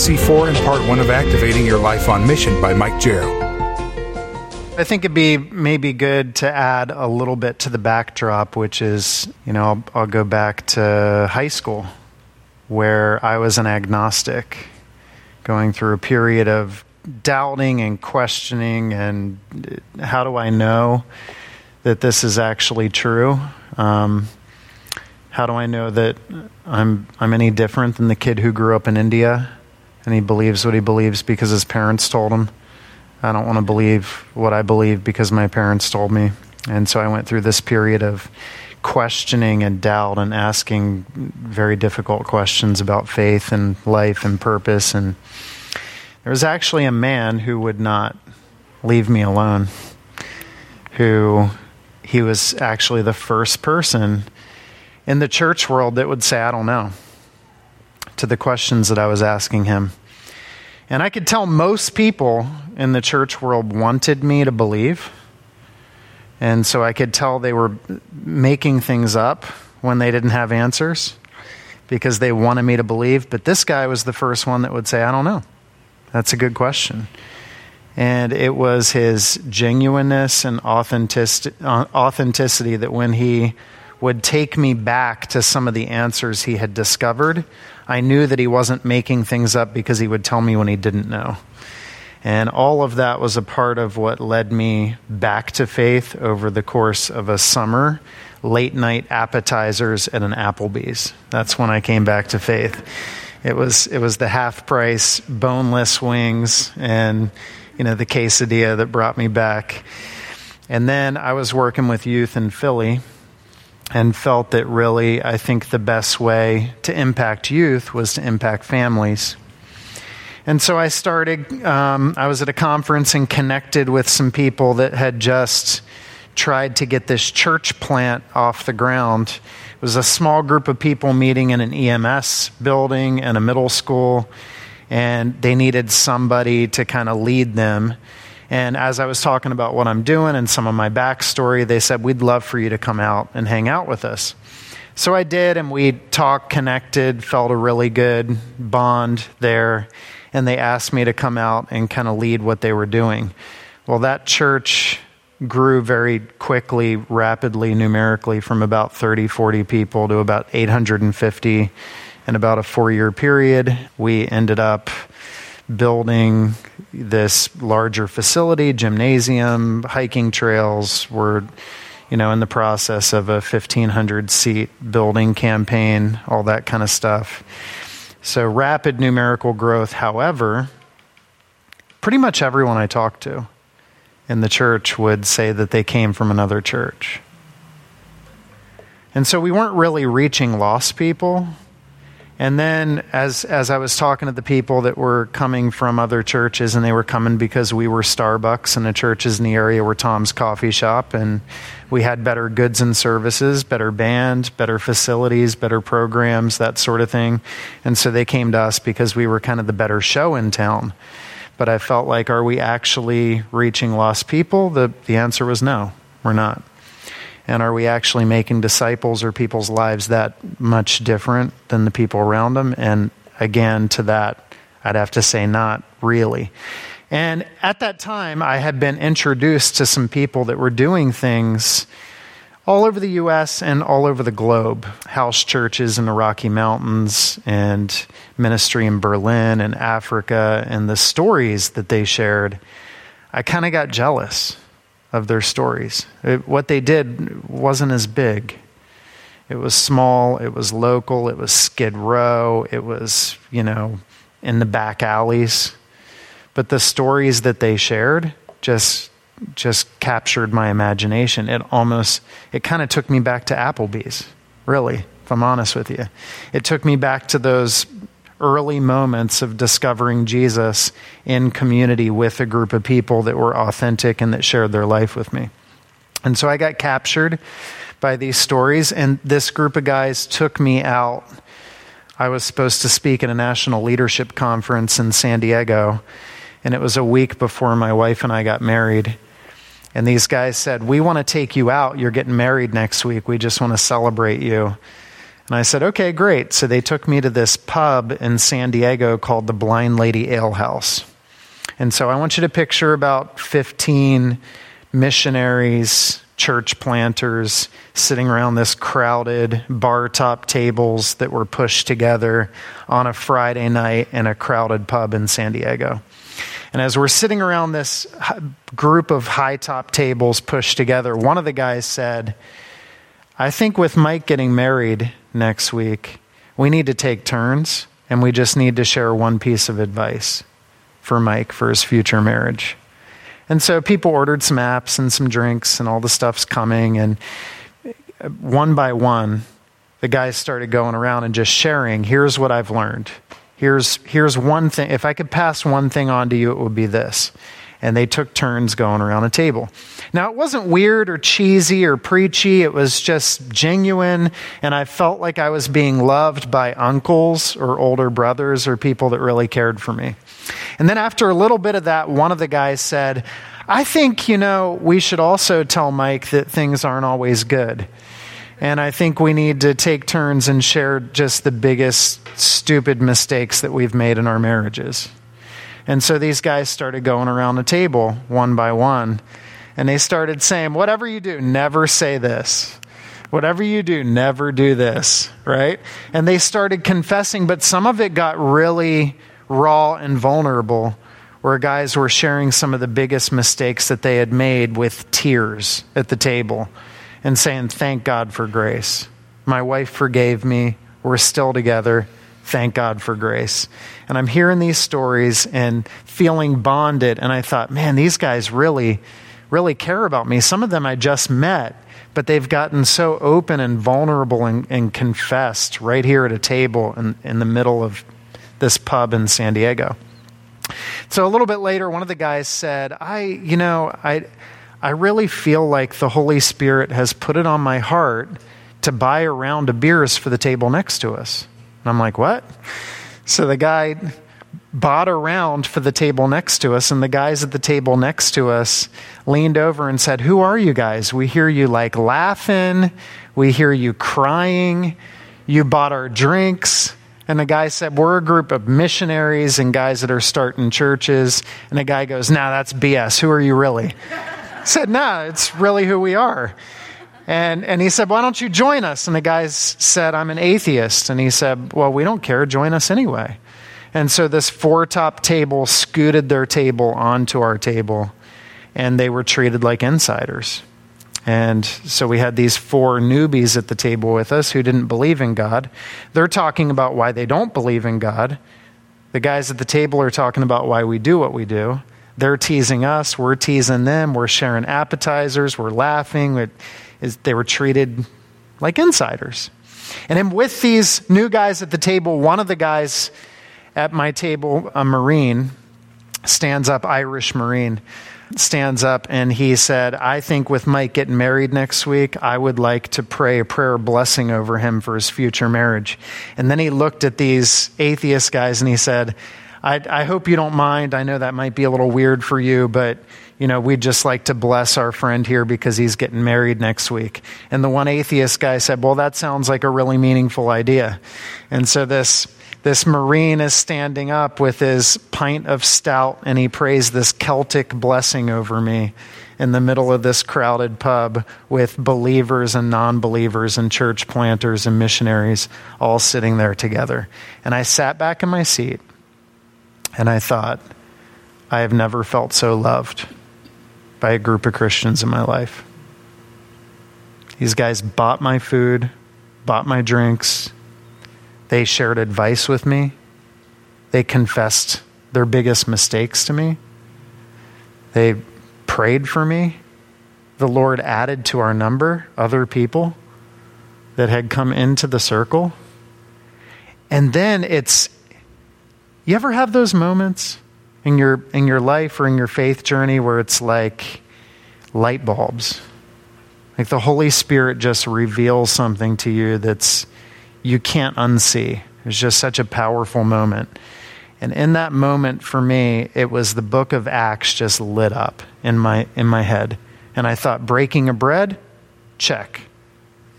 Welcome to NC4 and part one of Activating Your Life on Mission by Mike Jarrell. I think it'd be maybe good to add a little bit to the backdrop, which is, you know, I'll, I'll go back to high school where I was an agnostic, going through a period of doubting and questioning and how do I know that this is actually true? Um, how do I know that I'm, I'm any different than the kid who grew up in India and he believes what he believes because his parents told him? I don't want to believe what I believe because my parents told me. And so I went through this period of questioning and doubt and asking very difficult questions about faith and life and purpose. And there was actually a man who would not leave me alone, who he was actually the first person in the church world that would say, I don't know, to the questions that I was asking him. And I could tell most people in the church world wanted me to believe. And so I could tell they were making things up when they didn't have answers because they wanted me to believe. But this guy was the first one that would say, I don't know. That's a good question. And it was his genuineness and authenticity, authenticity that when he would take me back to some of the answers he had discovered, I knew that he wasn't making things up because he would tell me when he didn't know. And all of that was a part of what led me back to faith over the course of a summer. Late night appetizers at an Applebee's. That's when I came back to faith. It was it was the half price boneless wings and you know the quesadilla that brought me back. And then I was working with youth in Philly and felt that really, I think the best way to impact youth was to impact families. And so I started, um, I was at a conference and connected with some people that had just tried to get this church plant off the ground. It was a small group of people meeting in an EMS building and a middle school, and they needed somebody to kind of lead them. And as I was talking about what I'm doing and some of my backstory, they said, We'd love for you to come out and hang out with us. So I did, and we talked, connected, felt a really good bond there. And they asked me to come out and kind of lead what they were doing. Well, that church grew very quickly, rapidly, numerically, from about 30, 40 people to about 850 in about a four year period. We ended up building this larger facility, gymnasium, hiking trails. We're, you know, in the process of a 1,500 seat building campaign, all that kind of stuff. So, rapid numerical growth. However, pretty much everyone I talked to in the church would say that they came from another church. And so we weren't really reaching lost people. And then, as, as I was talking to the people that were coming from other churches, and they were coming because we were Starbucks, and the churches in the area were Tom's Coffee Shop, and we had better goods and services, better band, better facilities, better programs, that sort of thing. And so they came to us because we were kind of the better show in town. But I felt like, are we actually reaching lost people? The, the answer was no, we're not. And are we actually making disciples or people's lives that much different than the people around them? And again, to that, I'd have to say, not really. And at that time, I had been introduced to some people that were doing things all over the U.S. and all over the globe house churches in the Rocky Mountains and ministry in Berlin and Africa, and the stories that they shared. I kind of got jealous of their stories. It, what they did wasn't as big. It was small, it was local, it was skid row, it was, you know, in the back alleys. But the stories that they shared just just captured my imagination. It almost it kind of took me back to Applebee's, really, if I'm honest with you. It took me back to those early moments of discovering Jesus in community with a group of people that were authentic and that shared their life with me. And so I got captured by these stories, and this group of guys took me out. I was supposed to speak at a national leadership conference in San Diego, and it was a week before my wife and I got married. And these guys said, We want to take you out. You're getting married next week. We just want to celebrate you. And I said, okay, great. So they took me to this pub in San Diego called the Blind Lady Ale House. And so I want you to picture about 15 missionaries, church planters sitting around this crowded bar top tables that were pushed together on a Friday night in a crowded pub in San Diego. And as we're sitting around this group of high top tables pushed together, one of the guys said, I think with Mike getting married next week, we need to take turns and we just need to share one piece of advice for Mike for his future marriage. And so people ordered some apps and some drinks, and all the stuff's coming. And uh, one by one, the guys started going around and just sharing here's what I've learned. Here's, here's one thing. If I could pass one thing on to you, it would be this. And they took turns going around a table. Now, it wasn't weird or cheesy or preachy. It was just genuine. And I felt like I was being loved by uncles or older brothers or people that really cared for me. And then after a little bit of that, one of the guys said, I think, you know, we should also tell Mike that things aren't always good. And I think we need to take turns and share just the biggest stupid mistakes that we've made in our marriages. And so these guys started going around the table one by one. And they started saying, Whatever you do, never say this. Whatever you do, never do this, right? And they started confessing, but some of it got really raw and vulnerable, where guys were sharing some of the biggest mistakes that they had made with tears at the table and saying, Thank God for grace. My wife forgave me. We're still together. Thank God for grace. And I'm hearing these stories and feeling bonded. And I thought, man, these guys really, really care about me. Some of them I just met, but they've gotten so open and vulnerable and, and confessed right here at a table in, in the middle of this pub in San Diego. So a little bit later, one of the guys said, I, you know, I, I really feel like the Holy Spirit has put it on my heart to buy a round of beers for the table next to us. And I'm like, what? So the guy bought a round for the table next to us, and the guys at the table next to us leaned over and said, Who are you guys? We hear you like laughing, we hear you crying, you bought our drinks. And the guy said, We're a group of missionaries and guys that are starting churches. And the guy goes, Nah, that's BS. Who are you really? said, No, it's really who we are. And, and he said, Why don't you join us? And the guy said, I'm an atheist. And he said, Well, we don't care. Join us anyway. And so this four top table scooted their table onto our table, and they were treated like insiders. And so we had these four newbies at the table with us who didn't believe in God. They're talking about why they don't believe in God. The guys at the table are talking about why we do what we do. They're teasing us, we're teasing them, we're sharing appetizers, we're laughing. They were treated like insiders. And then with these new guys at the table, one of the guys at my table, a Marine, stands up, Irish Marine, stands up and he said, I think with Mike getting married next week, I would like to pray a prayer blessing over him for his future marriage. And then he looked at these atheist guys and he said, I, I hope you don't mind. I know that might be a little weird for you, but you know, we'd just like to bless our friend here because he's getting married next week. And the one atheist guy said, Well, that sounds like a really meaningful idea. And so this, this Marine is standing up with his pint of stout and he prays this Celtic blessing over me in the middle of this crowded pub with believers and non believers and church planters and missionaries all sitting there together. And I sat back in my seat and I thought, I have never felt so loved by a group of Christians in my life. These guys bought my food, bought my drinks. They shared advice with me. They confessed their biggest mistakes to me. They prayed for me. The Lord added to our number other people that had come into the circle. And then it's you ever have those moments in your in your life or in your faith journey where it's like light bulbs? Like the Holy Spirit just reveals something to you that's you can't unsee. It's just such a powerful moment. And in that moment for me, it was the book of Acts just lit up in my in my head. And I thought breaking a bread, check.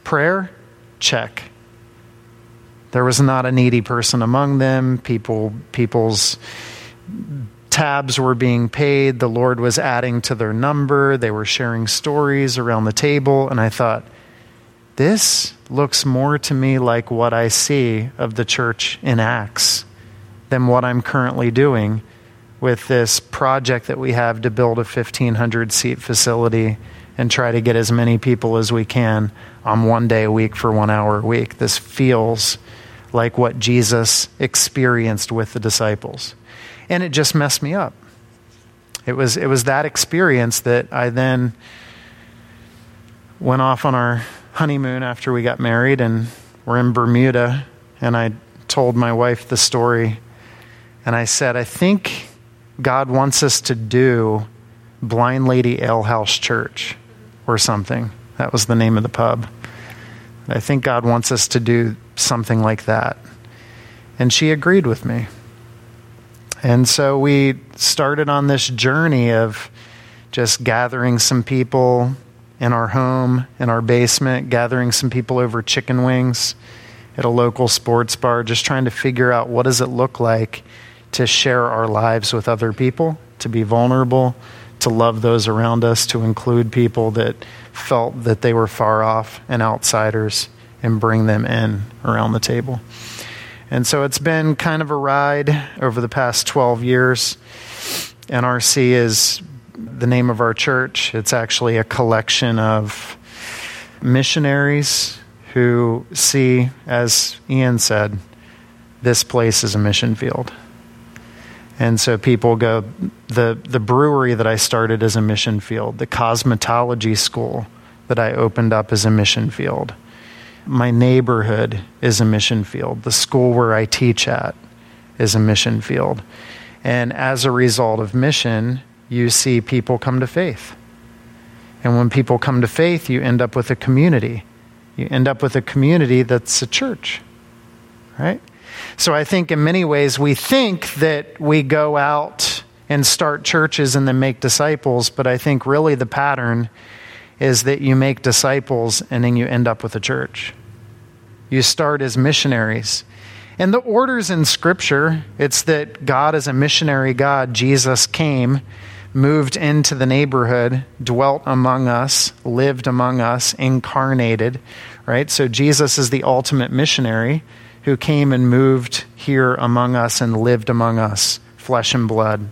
Prayer, check. There was not a needy person among them. People, people's tabs were being paid. The Lord was adding to their number. They were sharing stories around the table. And I thought, this looks more to me like what I see of the church in Acts than what I'm currently doing with this project that we have to build a 1,500 seat facility and try to get as many people as we can on one day a week for one hour a week. This feels like what Jesus experienced with the disciples. And it just messed me up. It was, it was that experience that I then went off on our honeymoon after we got married and we're in Bermuda. And I told my wife the story. And I said, I think God wants us to do Blind Lady Ale House Church or something. That was the name of the pub. I think God wants us to do something like that. And she agreed with me. And so we started on this journey of just gathering some people in our home, in our basement, gathering some people over chicken wings at a local sports bar, just trying to figure out what does it look like to share our lives with other people, to be vulnerable, to love those around us, to include people that felt that they were far off and outsiders and bring them in around the table. And so it's been kind of a ride over the past 12 years. NRC is the name of our church. It's actually a collection of missionaries who see, as Ian said, this place is a mission field. And so people go, the, the brewery that I started as a mission field, the cosmetology school that I opened up as a mission field, my neighborhood is a mission field, the school where I teach at is a mission field. And as a result of mission, you see people come to faith. And when people come to faith, you end up with a community. You end up with a community that's a church, right? So I think in many ways we think that we go out and start churches and then make disciples, but I think really the pattern is that you make disciples and then you end up with a church. You start as missionaries. And the orders in Scripture, it's that God is a missionary God. Jesus came moved into the neighborhood, dwelt among us, lived among us, incarnated, right? So Jesus is the ultimate missionary who came and moved here among us and lived among us, flesh and blood,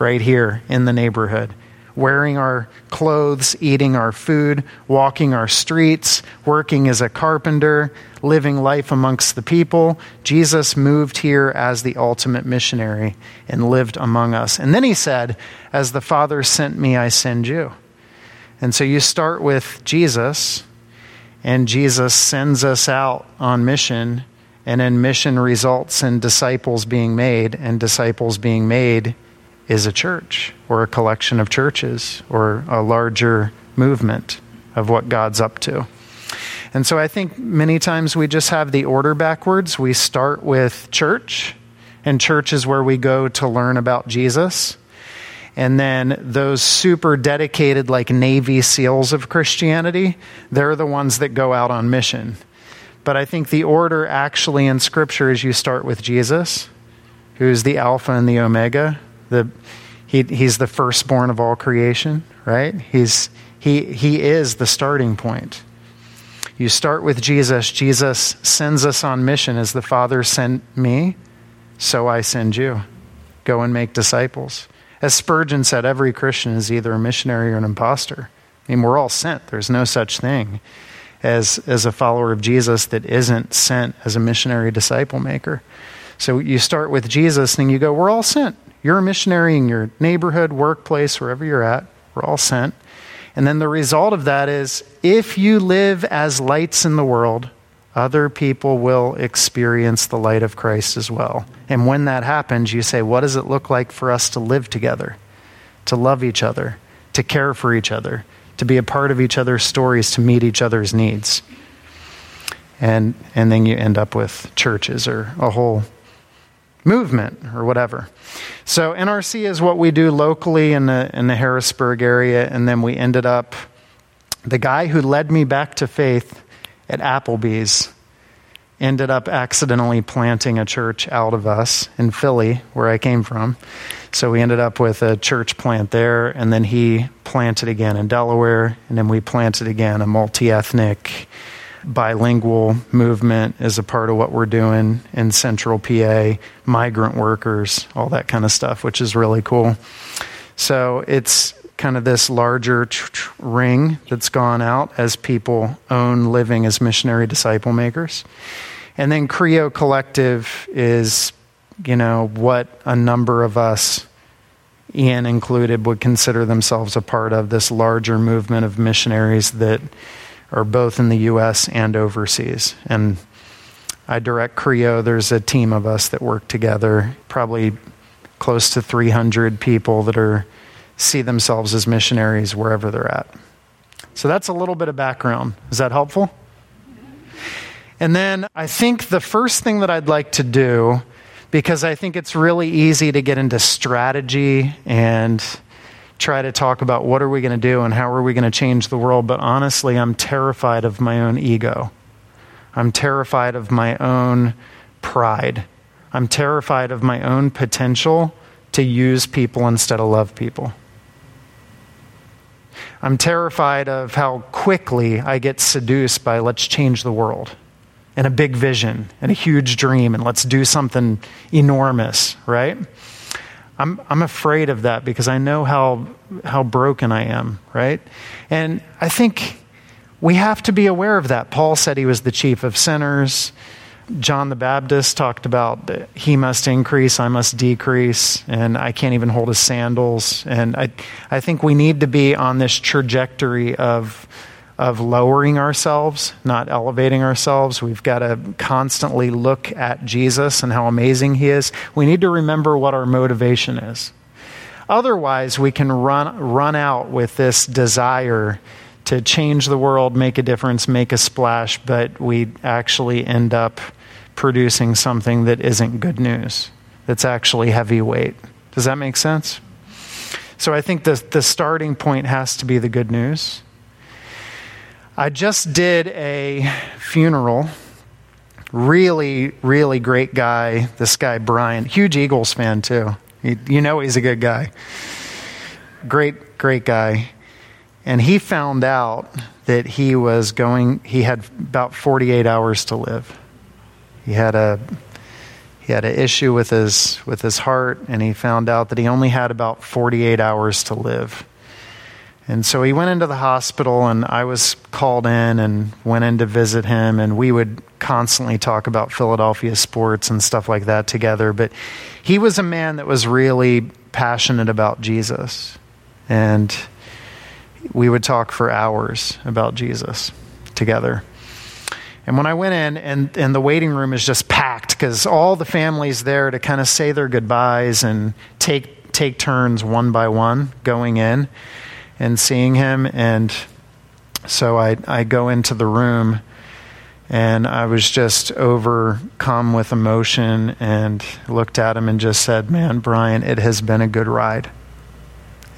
right here in the neighborhood wearing our clothes, eating our food, walking our streets, working as a carpenter, living life amongst the people. Jesus moved here as the ultimate missionary and lived among us. And then he said, As the Father sent me, I send you. And so you start with Jesus, and Jesus sends us out on mission. And then mission results in disciples being made, and disciples being made is a church or a collection of churches or a larger movement of what God's up to. And so I think many times we just have the order backwards. We start with church, and church is where we go to learn about Jesus. And then those super dedicated, like Navy SEALs of Christianity, they're the ones that go out on mission. But I think the order actually in Scripture is you start with Jesus, who's the Alpha and the Omega, the, he, he's the firstborn of all creation, right? He's, he, he is the starting point. You start with Jesus. Jesus sends us on mission as the Father sent me, so I send you. Go and make disciples. As Spurgeon said, every Christian is either a missionary or an impostor. I mean, we're all sent. There's no such thing as, as a follower of Jesus that isn't sent as a missionary disciple maker. So you start with Jesus and you go, we're all sent. You're a missionary in your neighborhood, workplace, wherever you're at. We're all sent. And then the result of that is if you live as lights in the world, other people will experience the light of Christ as well. And when that happens, you say, what does it look like for us to live together, to love each other, to care for each other, to be a part of each other's stories, to meet each other's needs? And, and then you end up with churches or a whole movement or whatever. So NRC is what we do locally in the in the Harrisburg area, and then we ended up. The guy who led me back to faith at Applebee's ended up accidentally planting a church out of us in Philly, where I came from. So we ended up with a church plant there, and then he planted again in Delaware, and then we planted again a multi ethnic, bilingual movement is a part of what we're doing in central PA, migrant workers, all that kind of stuff, which is really cool. So it's kind of this larger ring that's gone out as people own living as missionary disciple makers. And then Creo Collective is, you know, what a number of us, Ian included, would consider themselves a part of this larger movement of missionaries that are both in the U.S. and overseas. And I direct Creo. There's a team of us that work together, probably close to 300 people that are see themselves as missionaries wherever they're at. So that's a little bit of background. Is that helpful? And then I think the first thing that I'd like to do, because I think it's really easy to get into strategy and try to talk about what are we going to do and how are we going to change the world, but honestly, I'm terrified of my own ego. I'm terrified of my own pride. I'm terrified of my own potential to use people instead of love people. I'm terrified of how quickly I get seduced by let's change the world and a big vision and a huge dream and let's do something enormous, right? I'm, I'm afraid of that because I know how, how broken I am, right? And I think we have to be aware of that. Paul said he was the chief of sinners. John the Baptist talked about he must increase, I must decrease, and I can't even hold his sandals. And I, I think we need to be on this trajectory of, of lowering ourselves, not elevating ourselves. We've got to constantly look at Jesus and how amazing he is. We need to remember what our motivation is. Otherwise, we can run, run out with this desire to change the world, make a difference, make a splash, but we actually end up producing something that isn't good news, that's actually heavyweight. Does that make sense? So I think the, the starting point has to be the good news. I just did a funeral. Really, really great guy. This guy, Brian, huge Eagles fan too. You know he's a good guy. Great, great guy. And he found out that he was going, he had about 48 hours to live. He had a he had an issue with his with his heart and he found out that he only had about 48 hours to live. And so he went into the hospital and I was called in and went in to visit him and we would constantly talk about Philadelphia sports and stuff like that together, but he was a man that was really passionate about Jesus. And we would talk for hours about Jesus together. And when I went in, and, and the waiting room is just packed because all the families there to kind of say their goodbyes and take, take turns one by one going in and seeing him. And so I, I go into the room and I was just overcome with emotion and looked at him and just said, Man, Brian, it has been a good ride.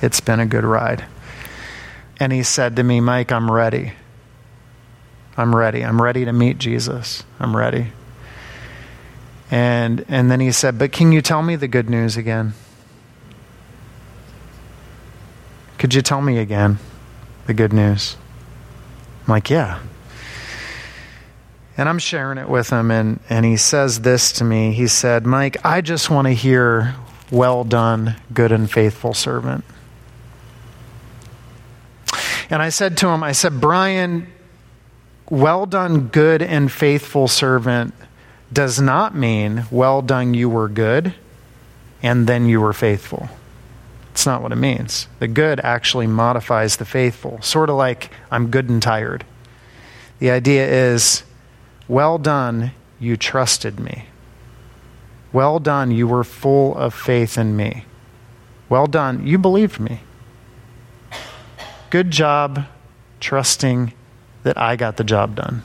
It's been a good ride. And he said to me, Mike, I'm ready. I'm ready. I'm ready to meet Jesus. I'm ready. And, and then he said, But can you tell me the good news again? Could you tell me again the good news? I'm like, Yeah. And I'm sharing it with him, and, and he says this to me. He said, Mike, I just want to hear, Well done, good and faithful servant. And I said to him, I said, Brian, well done, good and faithful servant does not mean, well done, you were good, and then you were faithful. It's not what it means. The good actually modifies the faithful, sort of like I'm good and tired. The idea is, well done, you trusted me. Well done, you were full of faith in me. Well done, you believed me. Good job trusting that I got the job done.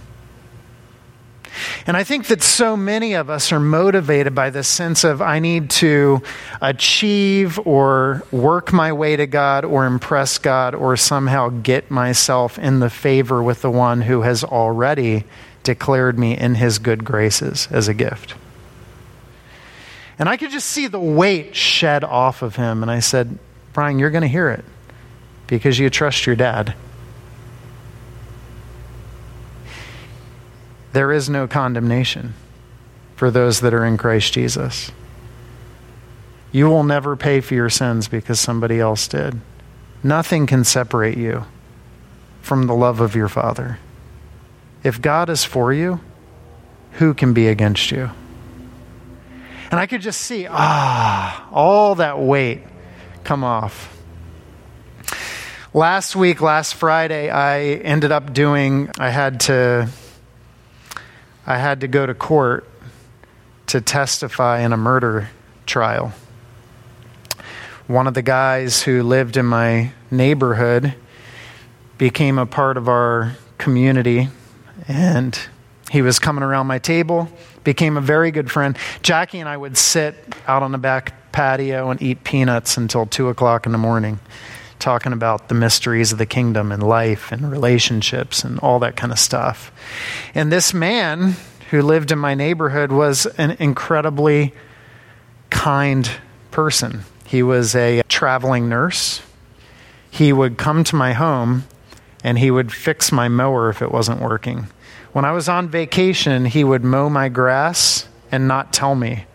And I think that so many of us are motivated by this sense of I need to achieve or work my way to God or impress God or somehow get myself in the favor with the one who has already declared me in his good graces as a gift. And I could just see the weight shed off of him. And I said, Brian, you're going to hear it because you trust your dad. There is no condemnation for those that are in Christ Jesus. You will never pay for your sins because somebody else did. Nothing can separate you from the love of your Father. If God is for you, who can be against you? And I could just see, ah, all that weight come off. Last week, last Friday, I ended up doing, I had to, I had to go to court to testify in a murder trial. One of the guys who lived in my neighborhood became a part of our community, and he was coming around my table, became a very good friend. Jackie and I would sit out on the back patio and eat peanuts until 2 o'clock in the morning talking about the mysteries of the kingdom and life and relationships and all that kind of stuff. And this man who lived in my neighborhood was an incredibly kind person. He was a traveling nurse. He would come to my home and he would fix my mower if it wasn't working. When I was on vacation, he would mow my grass and not tell me.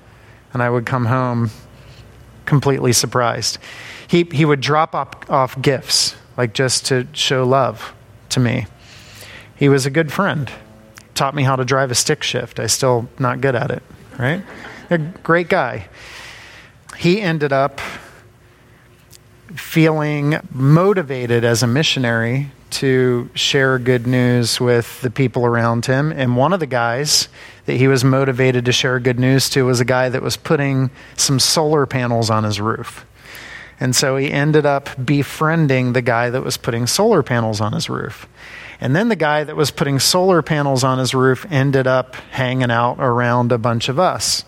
And I would come home completely surprised he, he would drop off, off gifts, like just to show love to me. He was a good friend. Taught me how to drive a stick shift. I still not good at it, right? A great guy. He ended up feeling motivated as a missionary to share good news with the people around him. And one of the guys that he was motivated to share good news to was a guy that was putting some solar panels on his roof. And so he ended up befriending the guy that was putting solar panels on his roof. And then the guy that was putting solar panels on his roof ended up hanging out around a bunch of us.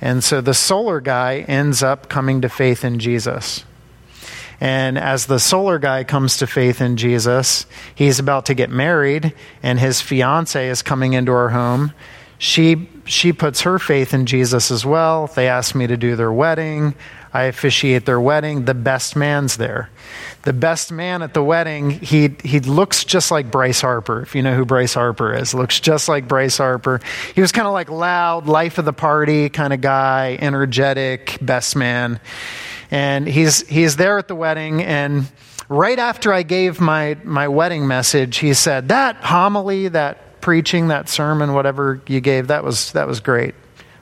And so the solar guy ends up coming to faith in Jesus. And as the solar guy comes to faith in Jesus, he's about to get married, and his fiance is coming into our home. She, she puts her faith in Jesus as well. They ask me to do their wedding. I officiate their wedding. The best man's there. The best man at the wedding, he, he looks just like Bryce Harper, if you know who Bryce Harper is. Looks just like Bryce Harper. He was kind of like loud, life of the party kind of guy, energetic, best man. And he's, he's there at the wedding, and right after I gave my, my wedding message, he said, That homily, that preaching, that sermon, whatever you gave, that was, that was great.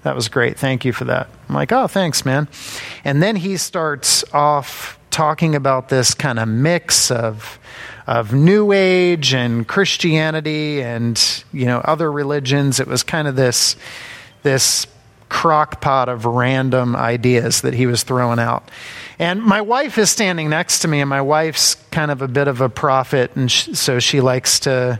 That was great. Thank you for that. I'm like, oh, thanks, man. And then he starts off talking about this kind of mix of of New Age and Christianity and you know other religions. It was kind of this this crock pot of random ideas that he was throwing out. And my wife is standing next to me, and my wife's kind of a bit of a prophet, and sh- so she likes to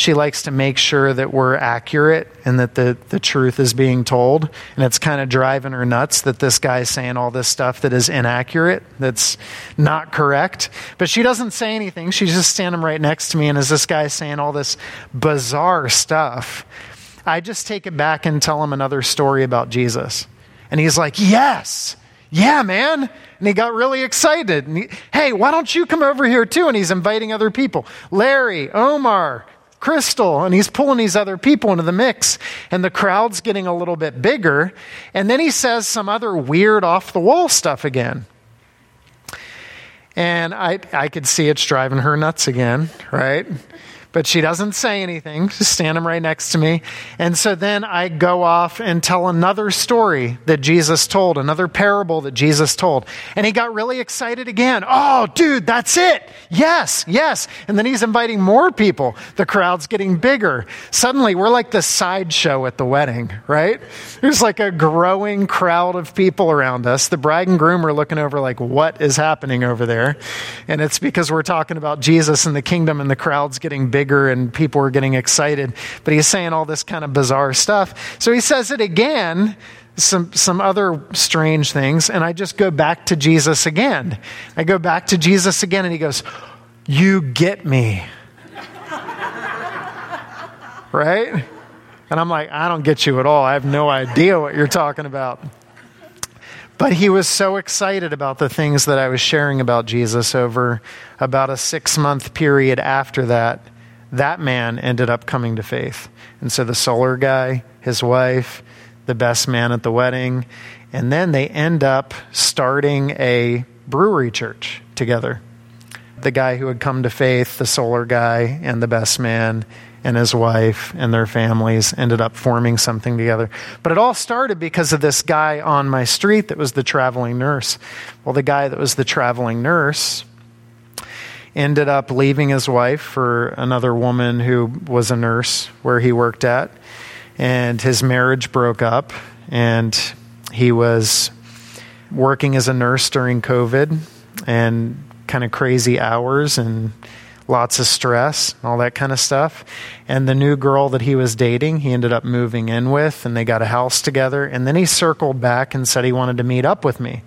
she likes to make sure that we're accurate and that the, the truth is being told. And it's kind of driving her nuts that this guy's saying all this stuff that is inaccurate, that's not correct. But she doesn't say anything. She's just standing right next to me. And as this guy's saying all this bizarre stuff, I just take it back and tell him another story about Jesus. And he's like, Yes, yeah, man. And he got really excited. And he, hey, why don't you come over here too? And he's inviting other people Larry, Omar, Crystal, and he's pulling these other people into the mix, and the crowd's getting a little bit bigger. And then he says some other weird off the wall stuff again. And I, I could see it's driving her nuts again, right? But she doesn't say anything, just stand standing right next to me. And so then I go off and tell another story that Jesus told, another parable that Jesus told. And he got really excited again. Oh, dude, that's it. Yes, yes. And then he's inviting more people. The crowd's getting bigger. Suddenly, we're like the sideshow at the wedding, right? There's like a growing crowd of people around us. The bride and groom are looking over, like, what is happening over there? And it's because we're talking about Jesus and the kingdom, and the crowd's getting bigger bigger and people were getting excited. But he's saying all this kind of bizarre stuff. So he says it again, some, some other strange things, and I just go back to Jesus again. I go back to Jesus again, and he goes, You get me. right? And I'm like, I don't get you at all. I have no idea what you're talking about. But he was so excited about the things that I was sharing about Jesus over about a six month period after that. That man ended up coming to faith. And so the solar guy, his wife, the best man at the wedding, and then they end up starting a brewery church together. The guy who had come to faith, the solar guy, and the best man and his wife and their families ended up forming something together. But it all started because of this guy on my street that was the traveling nurse. Well, the guy that was the traveling nurse ended up leaving his wife for another woman who was a nurse where he worked at. And his marriage broke up, and he was working as a nurse during COVID and kind of crazy hours and lots of stress, all that kind of stuff. And the new girl that he was dating, he ended up moving in with, and they got a house together. And then he circled back and said he wanted to meet up with me.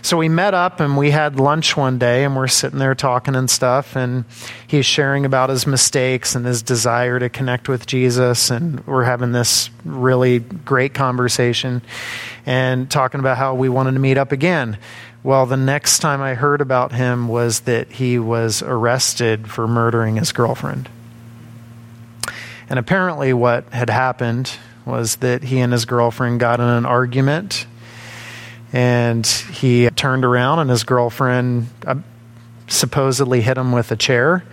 So we met up and we had lunch one day, and we're sitting there talking and stuff. And he's sharing about his mistakes and his desire to connect with Jesus. And we're having this really great conversation and talking about how we wanted to meet up again. Well, the next time I heard about him was that he was arrested for murdering his girlfriend. And apparently, what had happened was that he and his girlfriend got in an argument, and he turned around, and his girlfriend uh, supposedly hit him with a chair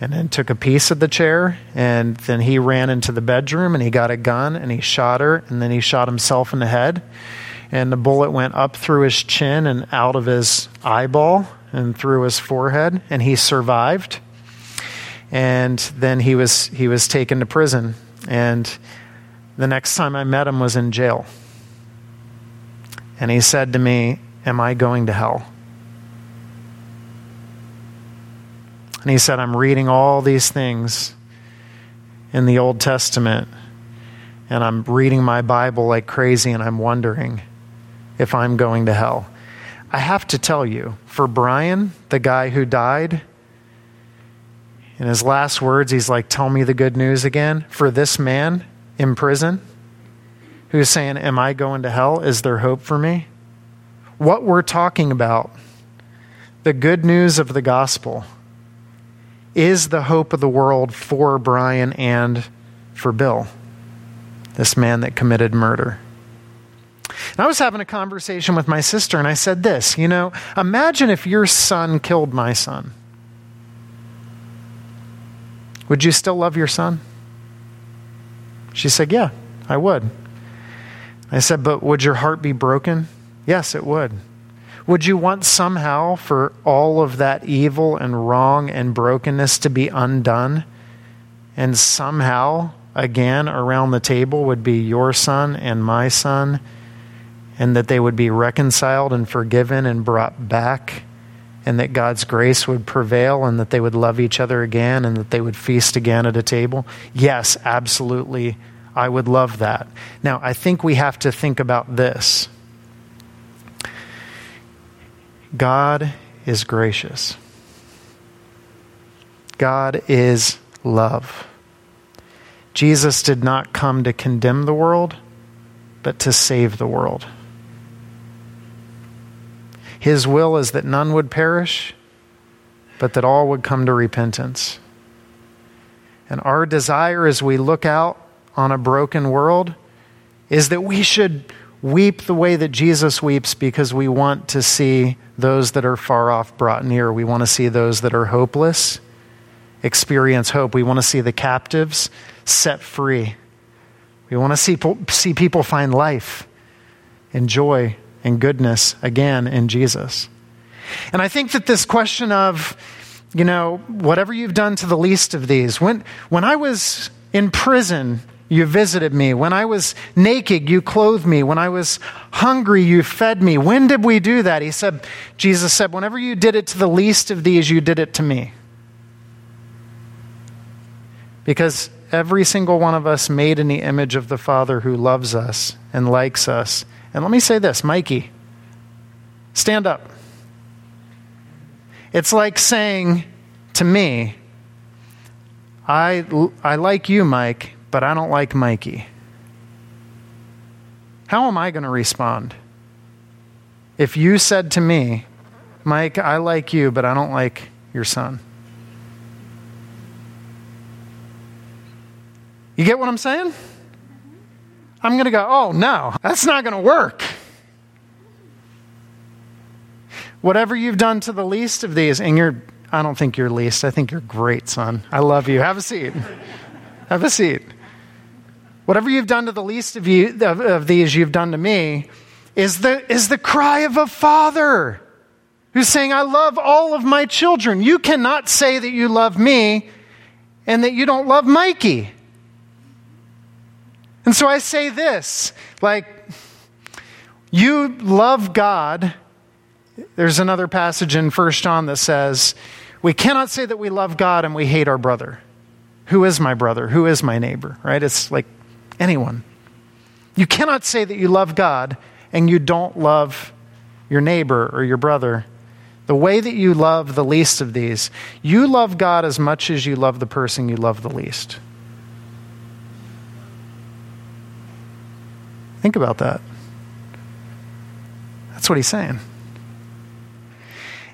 and then took a piece of the chair and then he ran into the bedroom and he got a gun and he shot her and then he shot himself in the head and the bullet went up through his chin and out of his eyeball and through his forehead, and he survived. And then he was he was taken to prison, and the next time I met him was in jail. And he said to me, "Am I going to hell?" And he said, "I'm reading all these things in the Old Testament." and I'm reading my Bible like crazy and I'm wondering if I'm going to hell. I have to tell you, for Brian, the guy who died, in his last words, he's like, Tell me the good news again. For this man in prison who's saying, Am I going to hell? Is there hope for me? What we're talking about, the good news of the gospel, is the hope of the world for Brian and for Bill, this man that committed murder. And I was having a conversation with my sister, and I said this You know, imagine if your son killed my son. Would you still love your son? She said, Yeah, I would. I said, But would your heart be broken? Yes, it would. Would you want somehow for all of that evil and wrong and brokenness to be undone? And somehow, again, around the table would be your son and my son and that they would be reconciled and forgiven and brought back, and that God's grace would prevail, and that they would love each other again, and that they would feast again at a table? Yes, absolutely. I would love that. Now, I think we have to think about this God is gracious, God is love. Jesus did not come to condemn the world, but to save the world. His will is that none would perish, but that all would come to repentance. And our desire as we look out on a broken world is that we should weep the way that Jesus weeps because we want to see those that are far off brought near. We want to see those that are hopeless experience hope. We want to see the captives set free. We want to see, see people find life and joy and goodness again in Jesus. And I think that this question of, you know, whatever you've done to the least of these, when, when I was in prison, you visited me. When I was naked, you clothed me. When I was hungry, you fed me. When did we do that? He said, Jesus said, whenever you did it to the least of these, you did it to me. Because every single one of us made in the image of the Father who loves us and likes us. And let me say this, Mikey, stand up. It's like saying to me, I, I like you, Mike, but I don't like Mikey. How am I going to respond? If you said to me, Mike, I like you, but I don't like your son. You get what I'm saying? I'm going to go, oh, no, that's not going to work. Whatever you've done to the least of these, and you're, I don't think you're least. I think you're great, son. I love you. Have a seat. Have a seat. Whatever you've done to the least of, you, of, of these, you've done to me, is the, is the cry of a father who's saying, I love all of my children. You cannot say that you love me and that you don't love Mikey. And so I say this like, you love God there's another passage in 1 John that says, We cannot say that we love God and we hate our brother. Who is my brother? Who is my neighbor? Right? It's like anyone. You cannot say that you love God and you don't love your neighbor or your brother. The way that you love the least of these, you love God as much as you love the person you love the least. Think about that. That's what he's saying.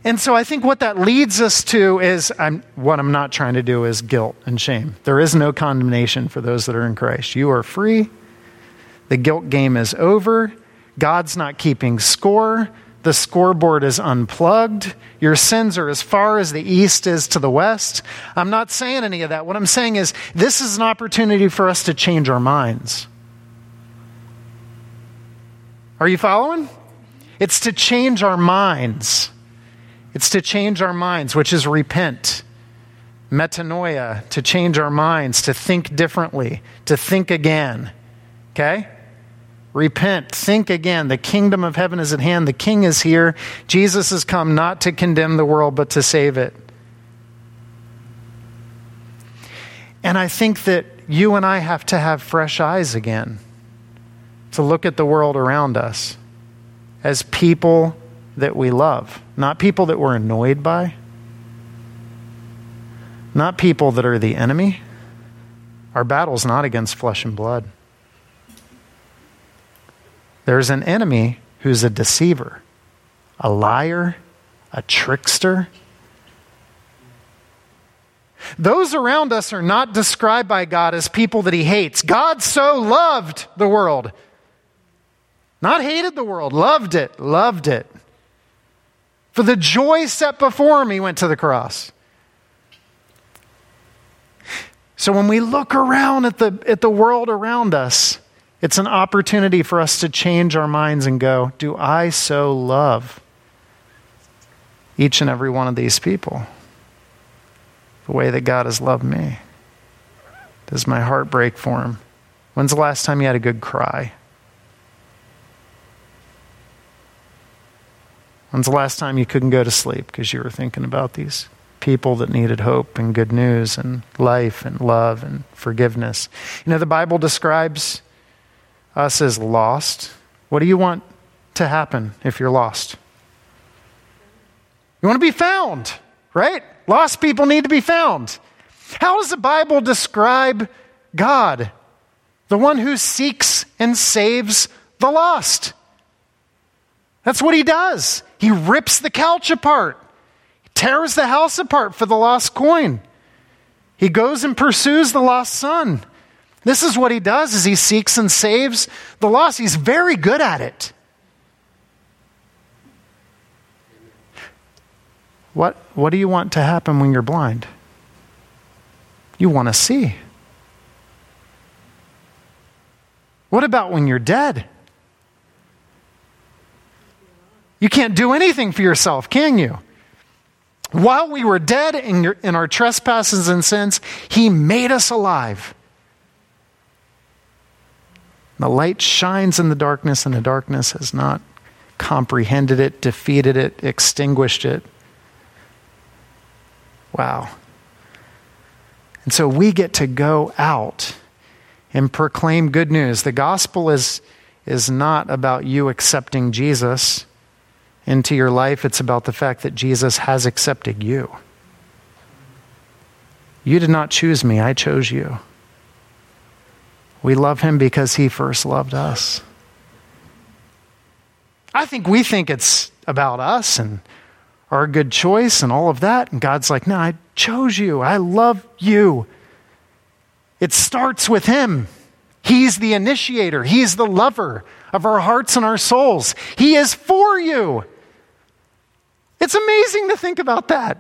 And so I think what that leads us to is I'm, what I'm not trying to do is guilt and shame. There is no condemnation for those that are in Christ. You are free. The guilt game is over. God's not keeping score. The scoreboard is unplugged. Your sins are as far as the east is to the west. I'm not saying any of that. What I'm saying is this is an opportunity for us to change our minds. Are you following? It's to change our minds. It's to change our minds, which is repent. Metanoia, to change our minds, to think differently, to think again. Okay? Repent, think again. The kingdom of heaven is at hand. The king is here. Jesus has come not to condemn the world, but to save it. And I think that you and I have to have fresh eyes again to look at the world around us as people that we love, not people that we're annoyed by, not people that are the enemy. Our battle's not against flesh and blood. There's an enemy who's a deceiver, a liar, a trickster. Those around us are not described by God as people that he hates. God so loved the world. Not hated the world, loved it, loved it. For the joy set before him, he went to the cross. So when we look around at the, at the world around us, it's an opportunity for us to change our minds and go, Do I so love each and every one of these people the way that God has loved me? Does my heart break for him? When's the last time you had a good cry? When's the last time you couldn't go to sleep because you were thinking about these people that needed hope and good news and life and love and forgiveness? You know, the Bible describes us as lost. What do you want to happen if you're lost? You want to be found, right? Lost people need to be found. How does the Bible describe God? The one who seeks and saves the lost. That's what he does. He rips the couch apart, tears the house apart for the lost coin. He goes and pursues the lost son. This is what he does is he seeks and saves the lost. He's very good at it. What, what do you want to happen when you're blind? You want to see. What about when you're dead? You can't do anything for yourself, can you? While we were dead in, your, in our trespasses and sins, He made us alive. The light shines in the darkness, and the darkness has not comprehended it, defeated it, extinguished it. Wow. And so we get to go out and proclaim good news. The gospel is, is not about you accepting Jesus into your life, it's about the fact that Jesus has accepted you. You did not choose me, I chose you. We love him because he first loved us. I think we think it's about us and our good choice and all of that. And God's like, no, I chose you. I love you. It starts with him. He's the initiator, He's the lover of our hearts and our souls. He is for you. It's amazing to think about that.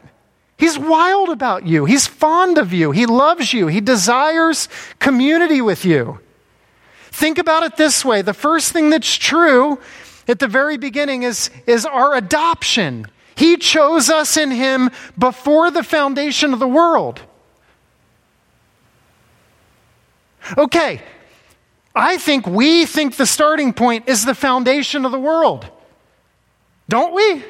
He's wild about you. He's fond of you. He loves you. He desires community with you. Think about it this way the first thing that's true at the very beginning is, is our adoption. He chose us in Him before the foundation of the world. Okay, I think we think the starting point is the foundation of the world. Don't we?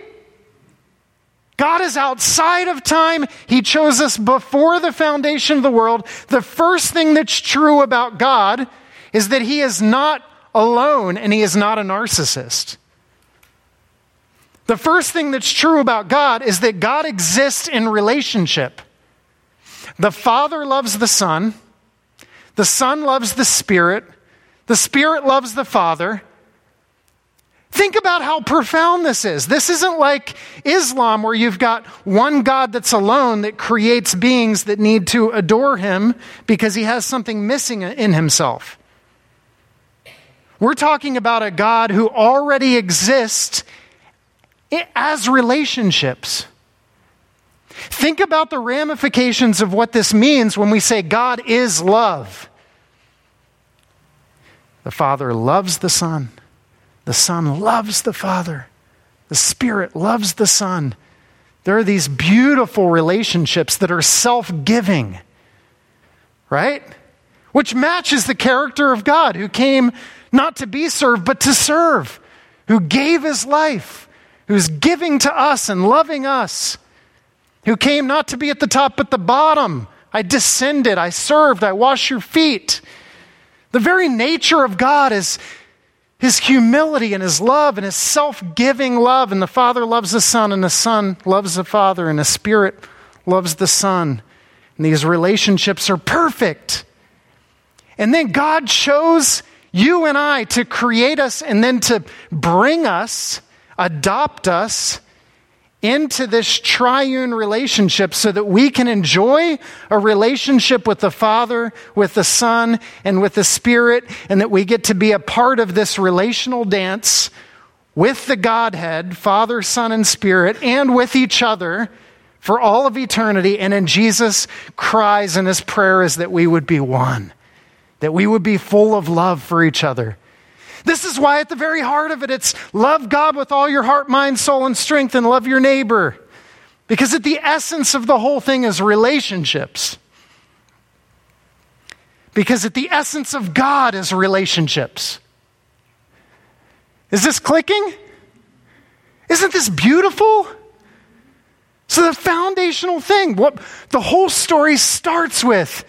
God is outside of time. He chose us before the foundation of the world. The first thing that's true about God is that He is not alone and He is not a narcissist. The first thing that's true about God is that God exists in relationship. The Father loves the Son, the Son loves the Spirit, the Spirit loves the Father, Think about how profound this is. This isn't like Islam where you've got one God that's alone that creates beings that need to adore him because he has something missing in himself. We're talking about a God who already exists as relationships. Think about the ramifications of what this means when we say God is love. The Father loves the Son. The Son loves the Father. The Spirit loves the Son. There are these beautiful relationships that are self giving, right? Which matches the character of God, who came not to be served, but to serve, who gave his life, who's giving to us and loving us, who came not to be at the top, but the bottom. I descended, I served, I washed your feet. The very nature of God is his humility and his love and his self giving love. And the Father loves the Son, and the Son loves the Father, and the Spirit loves the Son. And these relationships are perfect. And then God chose you and I to create us and then to bring us, adopt us into this triune relationship so that we can enjoy a relationship with the Father, with the Son, and with the Spirit, and that we get to be a part of this relational dance with the Godhead, Father, Son, and Spirit, and with each other for all of eternity. And in Jesus' cries and his prayer is that we would be one, that we would be full of love for each other this is why, at the very heart of it, it's love God with all your heart, mind, soul, and strength, and love your neighbor. Because at the essence of the whole thing is relationships. Because at the essence of God is relationships. Is this clicking? Isn't this beautiful? So, the foundational thing, what the whole story starts with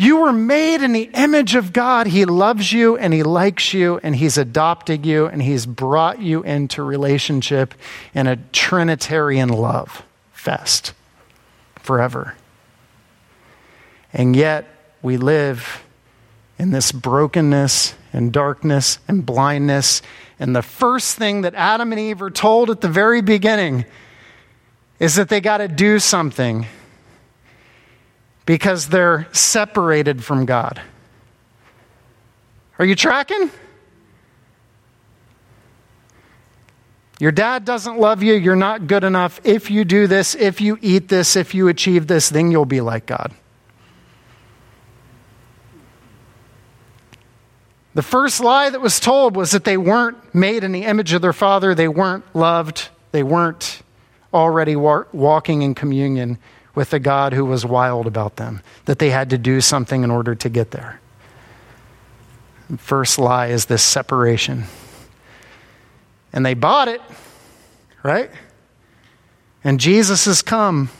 you were made in the image of God. He loves you and He likes you and He's adopted you and He's brought you into relationship in a Trinitarian love fest forever. And yet, we live in this brokenness and darkness and blindness. And the first thing that Adam and Eve are told at the very beginning is that they got to do something because they're separated from God. Are you tracking? Your dad doesn't love you. You're not good enough. If you do this, if you eat this, if you achieve this, then you'll be like God. The first lie that was told was that they weren't made in the image of their father, they weren't loved, they weren't already walking in communion with a God who was wild about them, that they had to do something in order to get there. First lie is this separation. And they bought it, right? And Jesus has come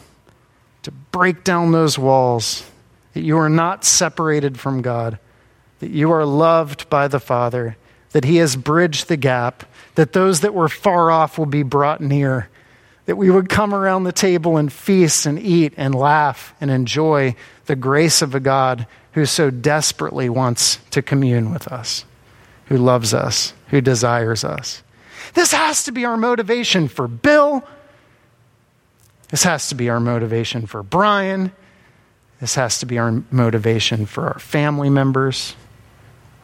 to break down those walls that you are not separated from God, that you are loved by the Father, that He has bridged the gap, that those that were far off will be brought near, that we would come around the table and feast and eat and laugh and enjoy the grace of a God who so desperately wants to commune with us, who loves us, who desires us. This has to be our motivation for Bill. This has to be our motivation for Brian. This has to be our motivation for our family members,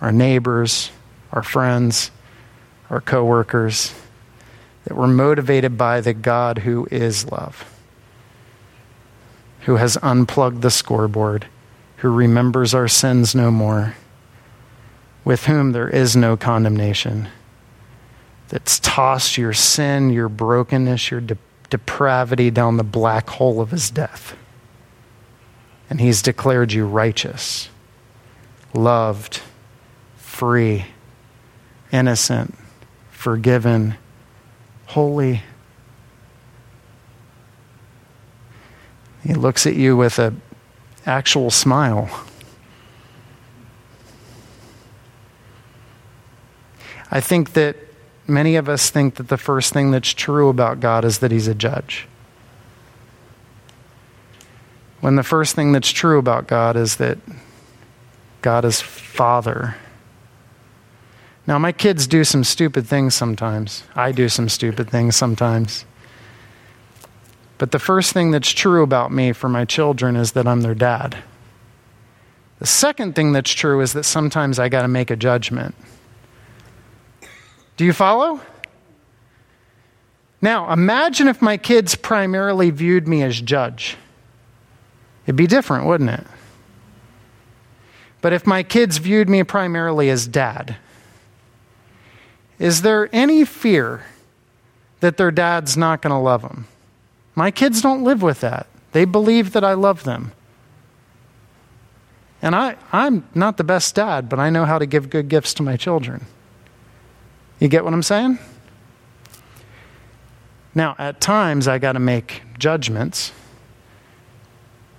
our neighbors, our friends, our coworkers, that we're motivated by the God who is love, who has unplugged the scoreboard, who remembers our sins no more, with whom there is no condemnation, that's tossed your sin, your brokenness, your de- depravity down the black hole of his death. And he's declared you righteous, loved, free, innocent, forgiven, holy. He looks at you with an actual smile. I think that many of us think that the first thing that's true about God is that He's a judge when the first thing that's true about God is that God is Father. Now, my kids do some stupid things sometimes. I do some stupid things sometimes. But the first thing that's true about me for my children is that I'm their dad. The second thing that's true is that sometimes I got to make a judgment. Do you follow? Now, imagine if my kids primarily viewed me as judge. It'd be different, wouldn't it? But if my kids viewed me primarily as dad, is there any fear that their dad's not going to love them? My kids don't live with that. They believe that I love them. And I, I'm not the best dad, but I know how to give good gifts to my children. You get what I'm saying? Now, at times, I got to make judgments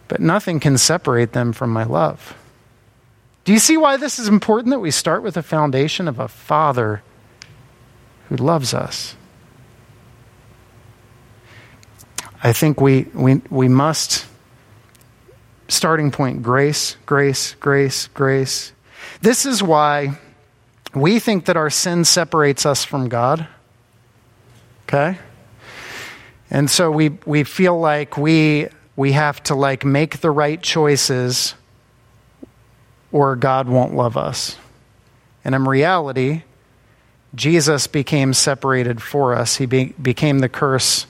but nothing can separate them from my love. Do you see why this is important that we start with a foundation of a father who loves us? I think we, we, we must, starting point, grace, grace, grace, grace. This is why we think that our sin separates us from God. Okay? And so we, we feel like we we have to like make the right choices or God won't love us. And in reality, Jesus became separated for us. He be, became the curse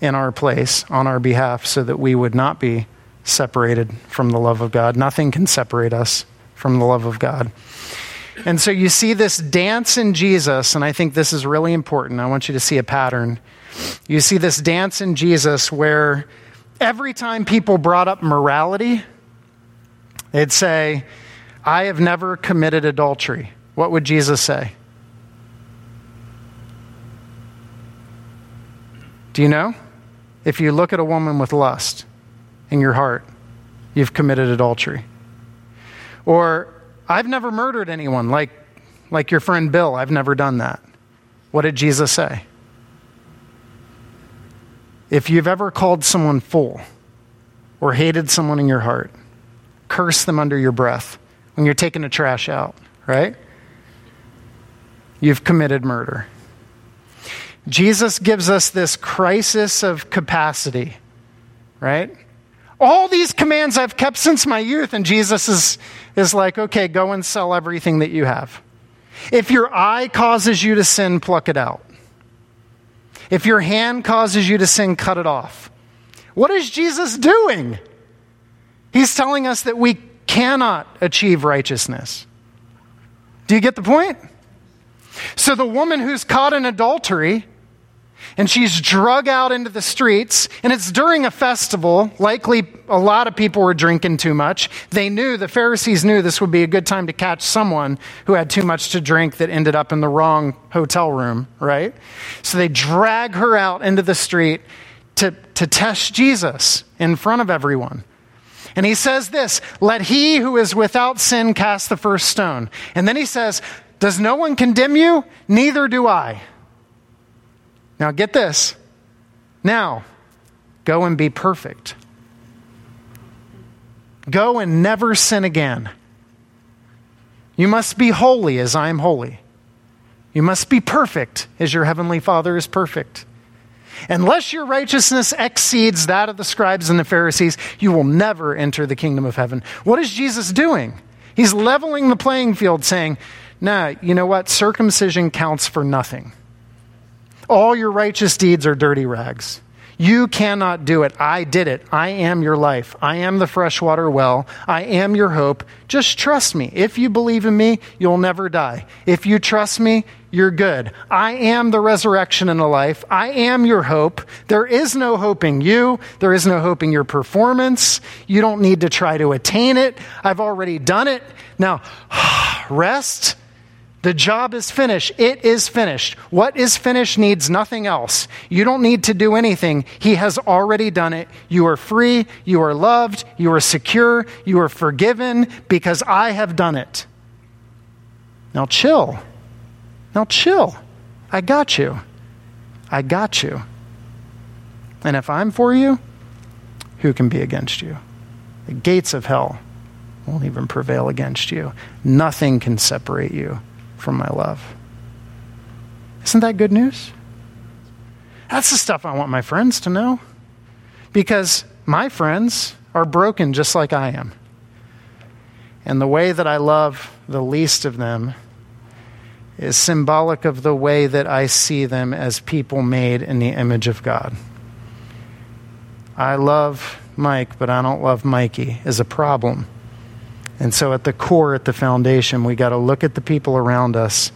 in our place on our behalf so that we would not be separated from the love of God. Nothing can separate us from the love of God. And so you see this dance in Jesus, and I think this is really important. I want you to see a pattern. You see this dance in Jesus where every time people brought up morality, they'd say, I have never committed adultery. What would Jesus say? Do you know? If you look at a woman with lust in your heart, you've committed adultery. Or, I've never murdered anyone, like, like your friend Bill. I've never done that. What did Jesus say? If you've ever called someone full or hated someone in your heart, curse them under your breath when you're taking the trash out, right? You've committed murder. Jesus gives us this crisis of capacity, right? All these commands I've kept since my youth, and Jesus is, is like, okay, go and sell everything that you have. If your eye causes you to sin, pluck it out. If your hand causes you to sin, cut it off. What is Jesus doing? He's telling us that we cannot achieve righteousness. Do you get the point? So the woman who's caught in adultery and she's drug out into the streets, and it's during a festival. Likely, a lot of people were drinking too much. They knew, the Pharisees knew this would be a good time to catch someone who had too much to drink that ended up in the wrong hotel room, right? So they drag her out into the street to, to test Jesus in front of everyone. And he says this Let he who is without sin cast the first stone. And then he says, Does no one condemn you? Neither do I. Now get this. Now, go and be perfect. Go and never sin again. You must be holy as I am holy. You must be perfect as your heavenly Father is perfect. Unless your righteousness exceeds that of the scribes and the Pharisees, you will never enter the kingdom of heaven. What is Jesus doing? He's leveling the playing field, saying, Nah, you know what? Circumcision counts for nothing. All your righteous deeds are dirty rags. You cannot do it. I did it. I am your life. I am the freshwater well. I am your hope. Just trust me. If you believe in me, you'll never die. If you trust me, you're good. I am the resurrection and the life. I am your hope. There is no hope in you. There is no hope in your performance. You don't need to try to attain it. I've already done it. Now, rest the job is finished. It is finished. What is finished needs nothing else. You don't need to do anything. He has already done it. You are free. You are loved. You are secure. You are forgiven because I have done it. Now chill. Now chill. I got you. I got you. And if I'm for you, who can be against you? The gates of hell won't even prevail against you. Nothing can separate you from my love. Isn't that good news? That's the stuff I want my friends to know. Because my friends are broken just like I am. And the way that I love the least of them is symbolic of the way that I see them as people made in the image of God. I love Mike, but I don't love Mikey is a problem. And so, at the core, at the foundation, we got to look at the people around us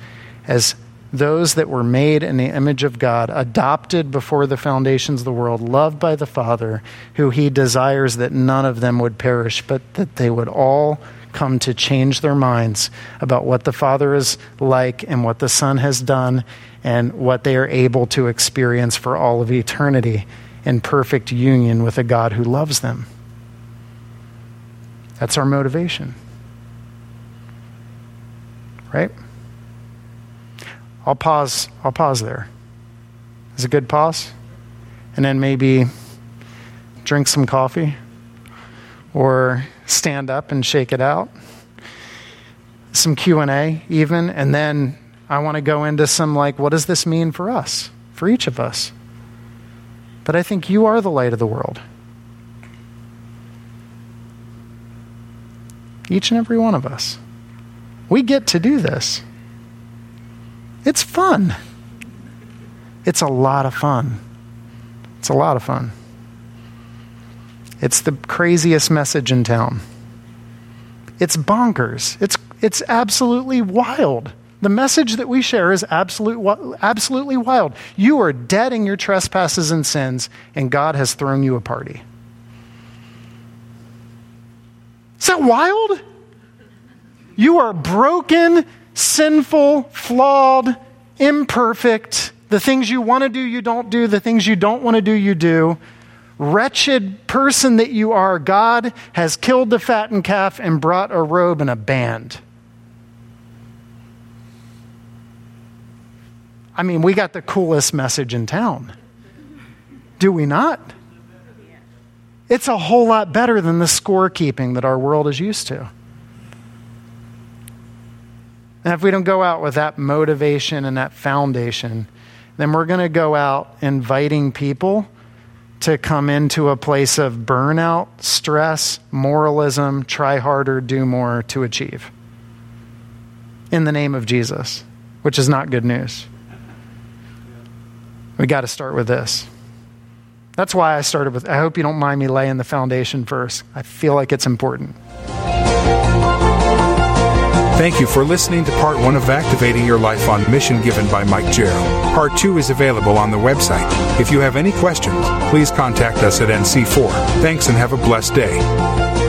as those that were made in the image of God, adopted before the foundations of the world, loved by the Father, who He desires that none of them would perish, but that they would all come to change their minds about what the Father is like and what the Son has done and what they are able to experience for all of eternity in perfect union with a God who loves them. That's our motivation. Right? I'll pause I'll pause there. Is a good pause? And then maybe drink some coffee or stand up and shake it out. Some Q&A even and then I want to go into some like what does this mean for us? For each of us. But I think you are the light of the world. Each and every one of us. We get to do this. It's fun. It's a lot of fun. It's a lot of fun. It's the craziest message in town. It's bonkers. It's, it's absolutely wild. The message that we share is absolute, absolutely wild. You are dead in your trespasses and sins, and God has thrown you a party. Is that wild? You are broken, sinful, flawed, imperfect. The things you want to do, you don't do. The things you don't want to do, you do. Wretched person that you are, God has killed the fattened calf and brought a robe and a band. I mean, we got the coolest message in town. Do we not? It's a whole lot better than the scorekeeping that our world is used to. And if we don't go out with that motivation and that foundation, then we're going to go out inviting people to come into a place of burnout, stress, moralism, try harder, do more to achieve in the name of Jesus, which is not good news. We got to start with this. That's why I started with, I hope you don't mind me laying the foundation first. I feel like it's important. Thank you for listening to part one of Activating Your Life on Mission given by Mike Jarrell. Part two is available on the website. If you have any questions, please contact us at NC4. Thanks and have a blessed day.